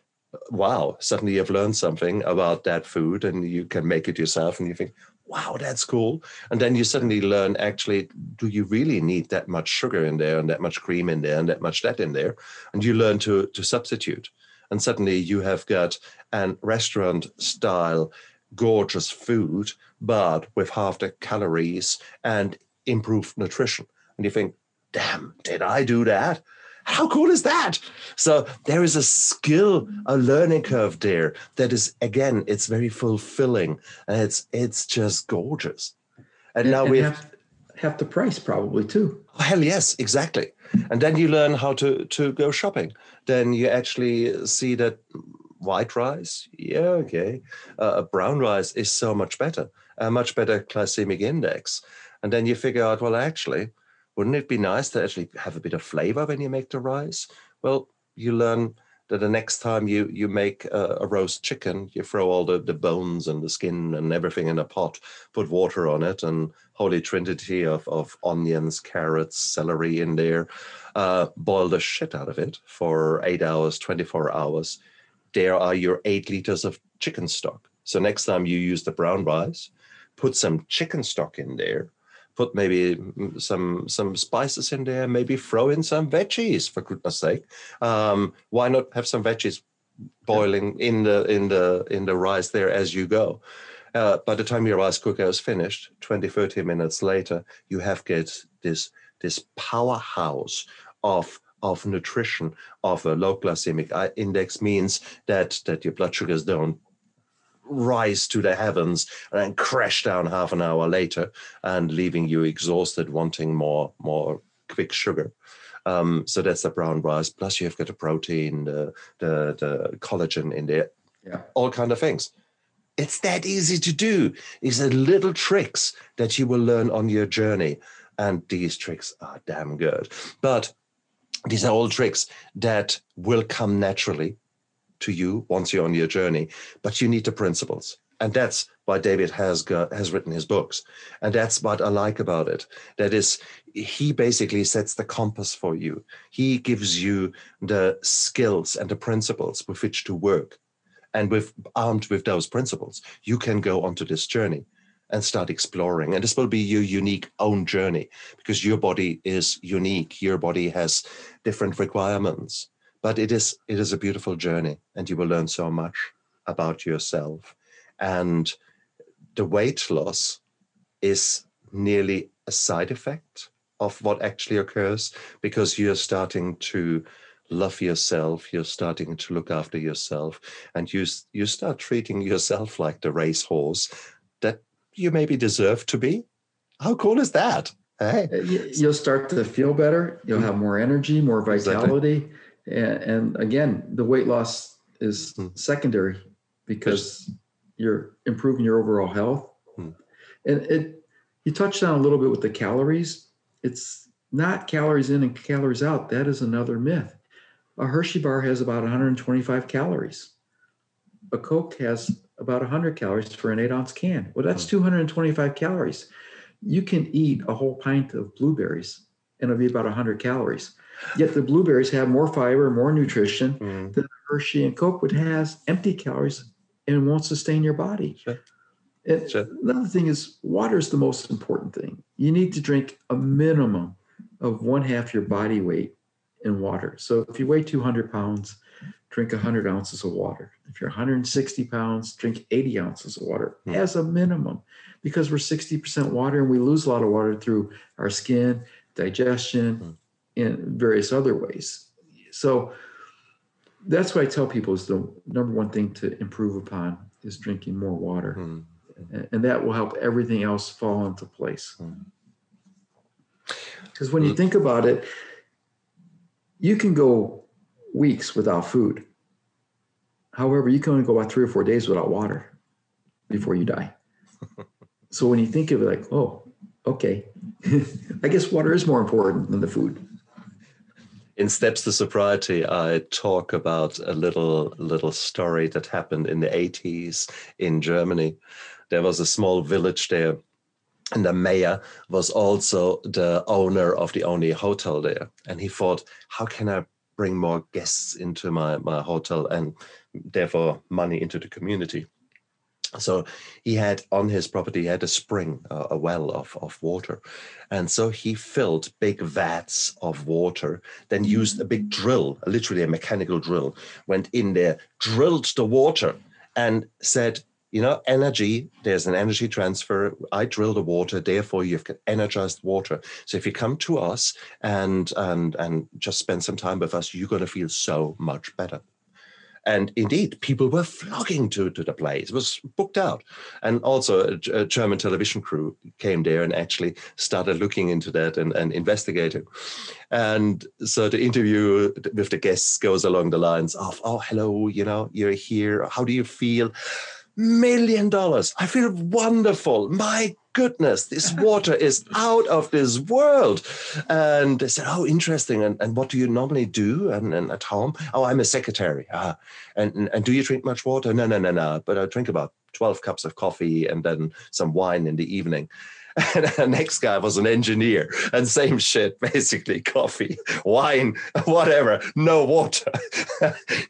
wow, suddenly you've learned something about that food and you can make it yourself and you think, wow, that's cool. And then you suddenly learn actually, do you really need that much sugar in there and that much cream in there and that much that in there? And you learn to, to substitute. And suddenly you have got an restaurant style, gorgeous food, but with half the calories and improved nutrition. And you think, damn, did I do that? How cool is that? So there is a skill, a learning curve there that is again, it's very fulfilling and it's it's just gorgeous. And, and now we have half the price probably too. Oh, hell yes, exactly. And then you learn how to to go shopping. Then you actually see that white rice, yeah, okay, uh, brown rice is so much better, a much better glycemic index. And then you figure out, well, actually, wouldn't it be nice to actually have a bit of flavor when you make the rice? Well, you learn that the next time you you make a, a, roast chicken, you throw all the, the bones and the skin and everything in a pot, put water on it, and holy trinity of, of onions, carrots, celery in there, uh, boil the shit out of it for eight hours, 24 hours. There are your eight liters of chicken stock. So next time you use the brown rice, put some chicken stock in there, put maybe some some spices in there, maybe throw in some veggies for goodness sake. Um, why not have some veggies boiling in the in the in the rice there as you go? Uh, by the time your rice cooker is finished, 20, 30 minutes later, you have get this this powerhouse of of nutrition of a low glycemic index means that that your blood sugars don't rise to the heavens and then crash down half an hour later and leaving you exhausted wanting more more quick sugar. Um, so that's the brown rice. Plus you've got the protein the, the the collagen in there. Yeah. All kind of things. It's that easy to do. These are little tricks that you will learn on your journey. And these tricks are damn good. But these are all tricks that will come naturally to you once you're on your journey, but you need the principles. And that's why David has got, has written his books. And that's what I like about it. That is, he basically sets the compass for you. He gives you the skills and the principles with which to work. And with armed with those principles, you can go onto this journey and start exploring. And this will be your unique own journey because your body is unique. Your body has different requirements. But it is it is a beautiful journey, and you will learn so much about yourself. And the weight loss is nearly a side effect of what actually occurs because you're starting to love yourself you're starting to look after yourself and you you start treating yourself like the racehorse that you maybe deserve to be how cool is that hey uh, you'll start to feel better you'll have more energy more vitality exactly. And, and, again the weight loss is mm. secondary because you're improving your overall health mm. and it you touched on a little bit with the calories it's not calories in and calories out that is another myth a hershey bar has about 125 calories a coke has about 100 calories for an eight ounce can. Well, that's 225 calories. You can eat a whole pint of blueberries and it'll be about 100 calories. Yet the blueberries have more fiber, more nutrition mm. than Hershey and Coke would has empty calories and won't sustain your body. Sure. Sure. another thing is water is the most important thing. You need to drink a minimum of one half your body weight in water. So if you weigh 200 pounds, drink 100 ounces of water. If you're 160 pounds, drink 80 ounces of water mm. as a minimum because we're 60% water and we lose a lot of water through our skin, digestion, mm. And various other ways. So that's what I tell people is the number one thing to improve upon is drinking more water. Mm. And that will help everything else fall into place. Because when you think about it, you can go weeks without food. However, you can only go about three or four days without water before you die. so when you think of it like, oh, okay, I guess water is more important than the food. In Steps to Sobriety, I talk about a little little story that happened in the 80s in Germany. There was a small village there and the mayor was also the owner of the only hotel there and he thought how can i bring more guests into my, my hotel and therefore money into the community. So he had on his property, he had a spring, uh, a well of, of water. And so he filled big vats of water, then used a big drill, literally a mechanical drill, went in there, drilled the water, and said, you know, energy, there's an energy transfer. I drill the water, therefore you've got energized water. So if you come to us and and and just spend some time with us, you're gonna feel so much better. And indeed, people were flocking to, to the place. It was booked out. And also, a, a, German television crew came there and actually started looking into that and, and investigating. And so the interview with the guests goes along the lines of, oh, hello, you know, you're here. How do you feel? Million dollars. I feel wonderful. My goodness, this water is out of this world. And they said, Oh, interesting. And, and what do you normally do and, and at home? Oh, I'm a secretary. Ah, and, and, and do you drink much water? No, no, no, no. But I drink about 12 cups of coffee and then some wine in the evening. And the next guy was an engineer, and same shit, basically coffee, wine, whatever, no water.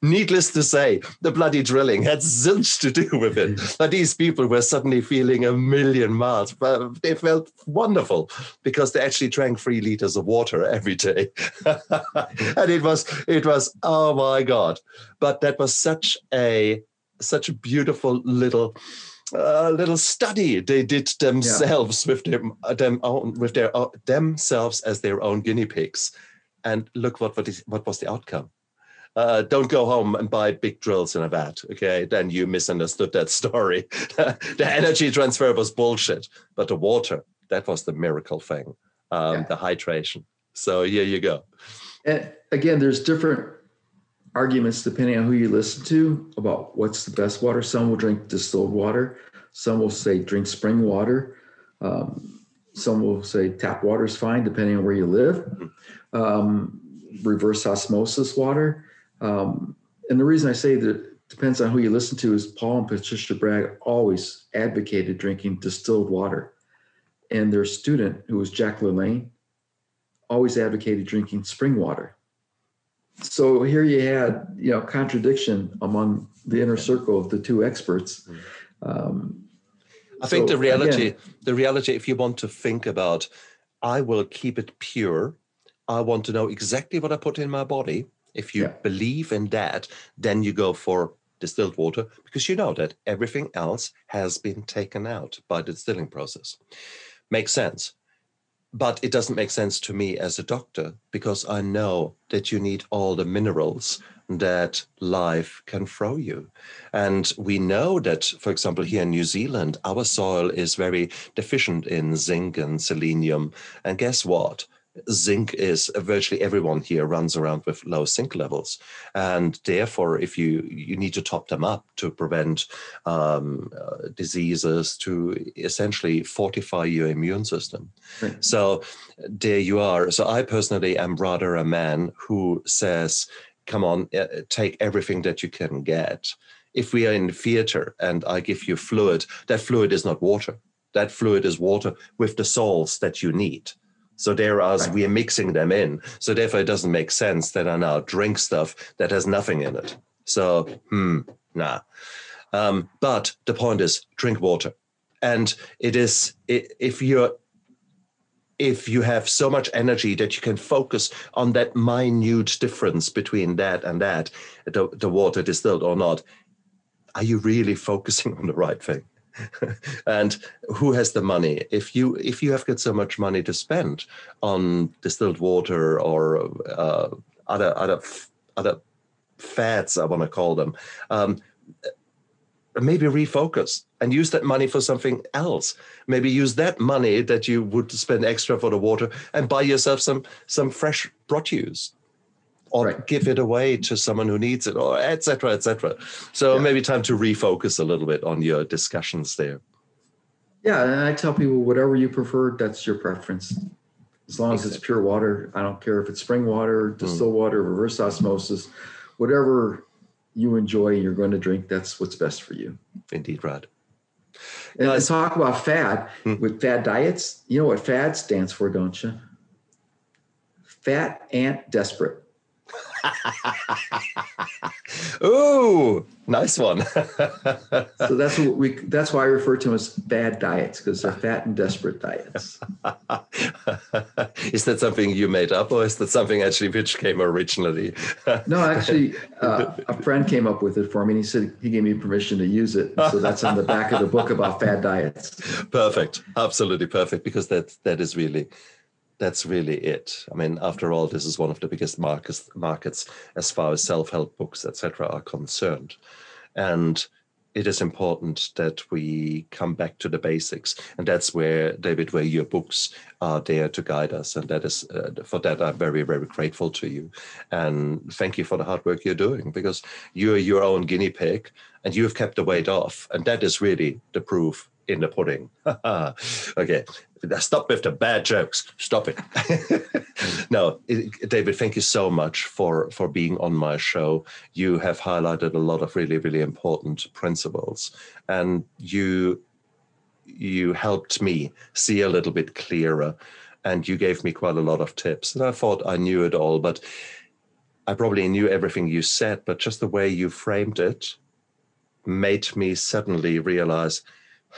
Needless to say, the bloody drilling had zilch to do with it. But these people were suddenly feeling a million miles. But they felt wonderful because they actually drank three liters of water every day. and it was, it was, oh my God. But that was such a such a beautiful little a little study they did themselves yeah. with them, them own, with their themselves as their own guinea pigs, and look what what, is, what was the outcome. Uh, don't go home and buy big drills in a vat. Okay, then you misunderstood that story. the energy transfer was bullshit, but the water that was the miracle thing, um, yeah. the hydration. So here you go. And again, there's different arguments depending on who you listen to about what's the best water. Some will drink distilled water. Some will say drink spring water. Um, some will say tap water is fine depending on where you live. Um, reverse osmosis water. Um, and the reason I say that depends on who you listen to is Paul and Patricia Bragg always advocated drinking distilled water. And their student, who was Jack LaLanne, always advocated drinking spring water. So here you had, you know, contradiction among the inner circle of the two experts. Um, I think so, the reality, again, the reality, if you want to think about, I will keep it pure. I want to know exactly what I put in my body. If you yeah. believe in that, then you go for distilled water because you know that everything else has been taken out by the distilling process. Makes sense. But it doesn't make sense to me as a doctor because I know that you need all the minerals that life can throw you. And we know that, for example, here in New Zealand, our soil is very deficient in zinc and selenium. And guess what? Zinc is uh, virtually everyone here runs around with low zinc levels and therefore if you you need to top them up to prevent um, uh, diseases to essentially fortify your immune system right. so there you are so i personally am rather a man who says come on, uh, take everything that you can get. If we are in theater and I give you fluid, that fluid is not water. That fluid is water with the salts that you need. So there, as right. we are mixing them in. So therefore, it doesn't make sense that I now drink stuff that has nothing in it. So, hmm, nah. Um, but the point is, drink water, and it is if you're if you have so much energy that you can focus on that minute difference between that and that, the, the water distilled or not, are you really focusing on the right thing? and who has the money? If you if you have got so much money to spend on distilled water or uh, other other other fats, I want to call them, um, maybe refocus and use that money for something else. Maybe use that money that you would spend extra for the water and buy yourself some some fresh produce or right. give it away to someone who needs it or etc etc so yeah. maybe time to refocus a little bit on your discussions there. Yeah and i tell people whatever you prefer that's your preference. As long as it's pure water i don't care if it's spring water distilled mm. water reverse osmosis whatever you enjoy and you're going to drink that's what's best for you. Indeed rod. And let's talk about fad. Hmm. with fad diets you know what fad stands for don't you? Fat ant desperate Ooh, nice one. so that's what we that's why I refer to them as bad diets because they're fat and desperate diets. is that something you made up or is that something actually which came originally? no, actually uh, a friend came up with it for me and he said he gave me permission to use it. So that's on the back of the book about fad diets. Perfect. Absolutely perfect because that that is really that's really it. I mean, after all, this is one of the biggest markets markets as far as self-help books, etc., are concerned, and it is important that we come back to the basics, and that's where David, where your books are there to guide us, and that is uh, for that I'm very, very grateful to you, and thank you for the hard work you're doing because you're your own guinea pig, and you've kept the weight off, and that is really the proof in the pudding. okay, stop with the bad jokes. Stop it. no, David, thank you so much for for being on my show. You have highlighted a lot of really really important principles, and you you helped me see a little bit clearer, and you gave me quite a lot of tips. And I thought I knew it all, but I probably knew everything you said, but just the way you framed it made me suddenly realize,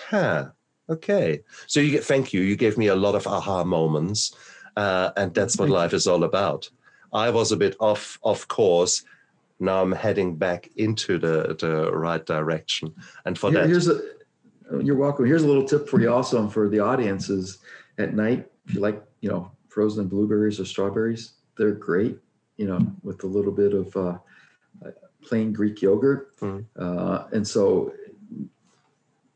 huh Okay. So you get thank you. You gave me a lot of aha moments, uh, and that's what life is all about. I was a bit off off course. Now I'm heading back into the the right direction, and for Here, that, here's a. You're welcome. Here's a little tip for you also, and for the audiences at night if you like you know frozen blueberries or strawberries, they're great. You know, with a little bit of uh, plain Greek yogurt, mm. uh, and so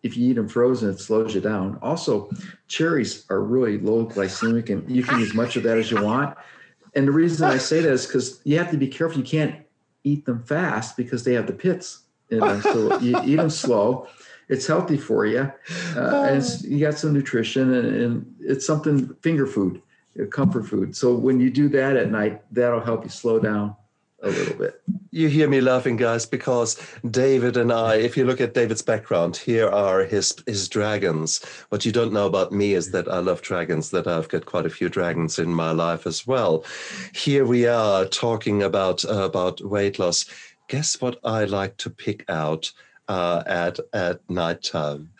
if you eat them frozen, it slows you down. Also, cherries are really low glycemic, and you can eat as much of that as you want. And the reason I say that is because you have to be careful. You can't eat them fast because they have the pits in them. So you eat them slow. It's healthy for you, uh, and you got some nutrition, and, and it's something finger food, comfort food. So when you do that at night, that'll help you slow down a little bit. You hear me laughing, guys, because David and I, if you look at David's background, here are his his dragons. What you don't know about me is that I love dragons, that I've got quite a few dragons in my life as well. Here we are talking about uh, about weight loss. Guess what I like to pick out uh, at at night time?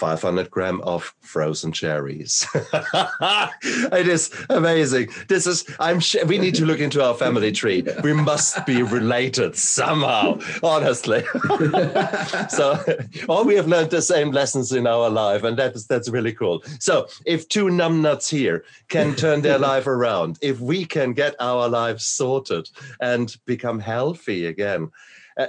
500 gram of frozen cherries. it is amazing. This is, I'm sure we need to look into our family tree. We must be related somehow, honestly. so, all we have learned the same lessons in our life, and that is, that's really cool. So, if two numbnuts here can turn their life around, if we can get our lives sorted and become healthy again, uh,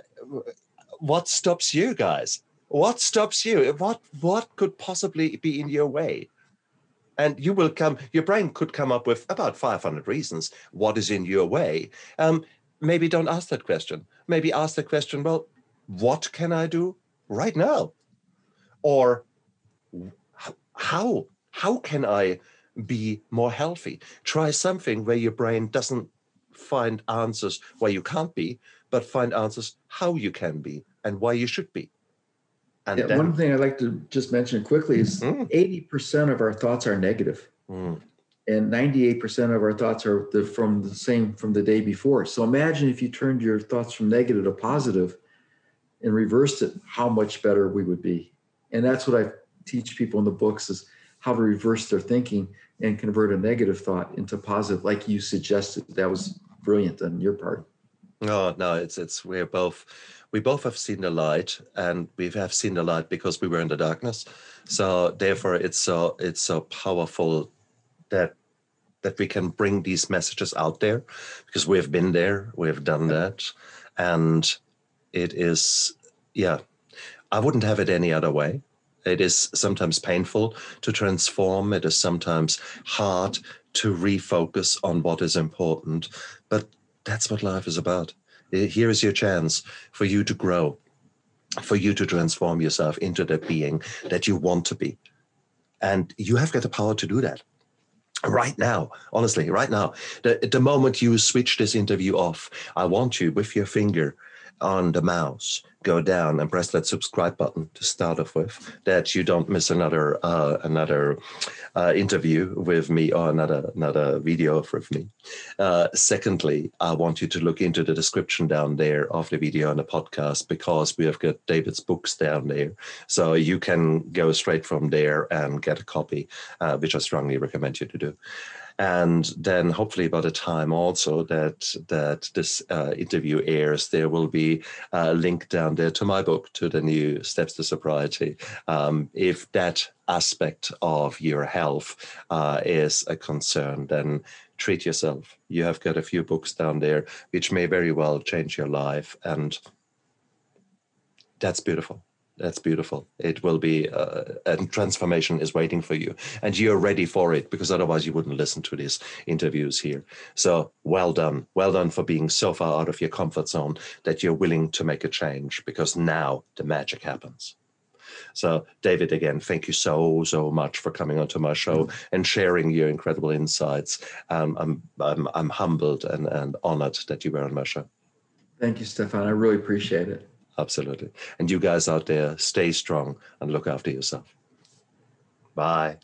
what stops you guys? What stops you? What what could possibly be in your way? And you will come your brain could come up with about 500 reasons what is in your way. Um, maybe don't ask that question. Maybe ask the question well what can i do right now? Or how how can i be more healthy? Try something where your brain doesn't find answers where you can't be but find answers how you can be and why you should be and yeah, then, one thing I'd like to just mention quickly is mm. 80% of our thoughts are negative. Mm. And 98% of our thoughts are the, from the same from the day before. So imagine if you turned your thoughts from negative to positive and reversed it, how much better we would be. And that's what I teach people in the books is how to reverse their thinking and convert a negative thought into positive, like you suggested. That was brilliant on your part. Oh no, it's it's we're both we both have seen the light and we have seen the light because we were in the darkness. So therefore it's so it's so powerful that that we can bring these messages out there because we've been there we've done that. And it is yeah i wouldn't have it any other way. It is sometimes painful to transform. It is sometimes hard to refocus on what is important. But that's what life is about here is your chance for you to grow, for you to transform yourself into the being that you want to be. And you have got the power to do that right now honestly right now the, the moment you switch this interview off i want you with your finger on the mouse. Go down and press that subscribe button to start off with. That you don't miss another uh, another uh, interview with me or another another video with me. Uh, secondly i want you to look into the description down there of the video and the podcast because we have got david's books down there. So you can go straight from there and get a copy uh, which i strongly recommend you to do and then hopefully by the time also that that this uh, interview airs there will be a link down there to my book to the new steps to sobriety. Um, if that aspect of your health uh, is a concern then treat yourself. You have got a few books down there which may very well change your life and that's beautiful that's beautiful. It will be uh, a transformation is waiting for you, and you're ready for it because otherwise you wouldn't listen to these interviews here. So well done, well done for being so far out of your comfort zone that you're willing to make a change because now the magic happens. So, David, again, thank you so, so much for coming onto my show mm-hmm. and sharing your incredible insights. Um, I'm, I'm, I'm humbled and, and honored that you were on my show. Thank you, Stefan. I really appreciate it. Absolutely. And you guys out there, stay strong and look after yourself. Bye.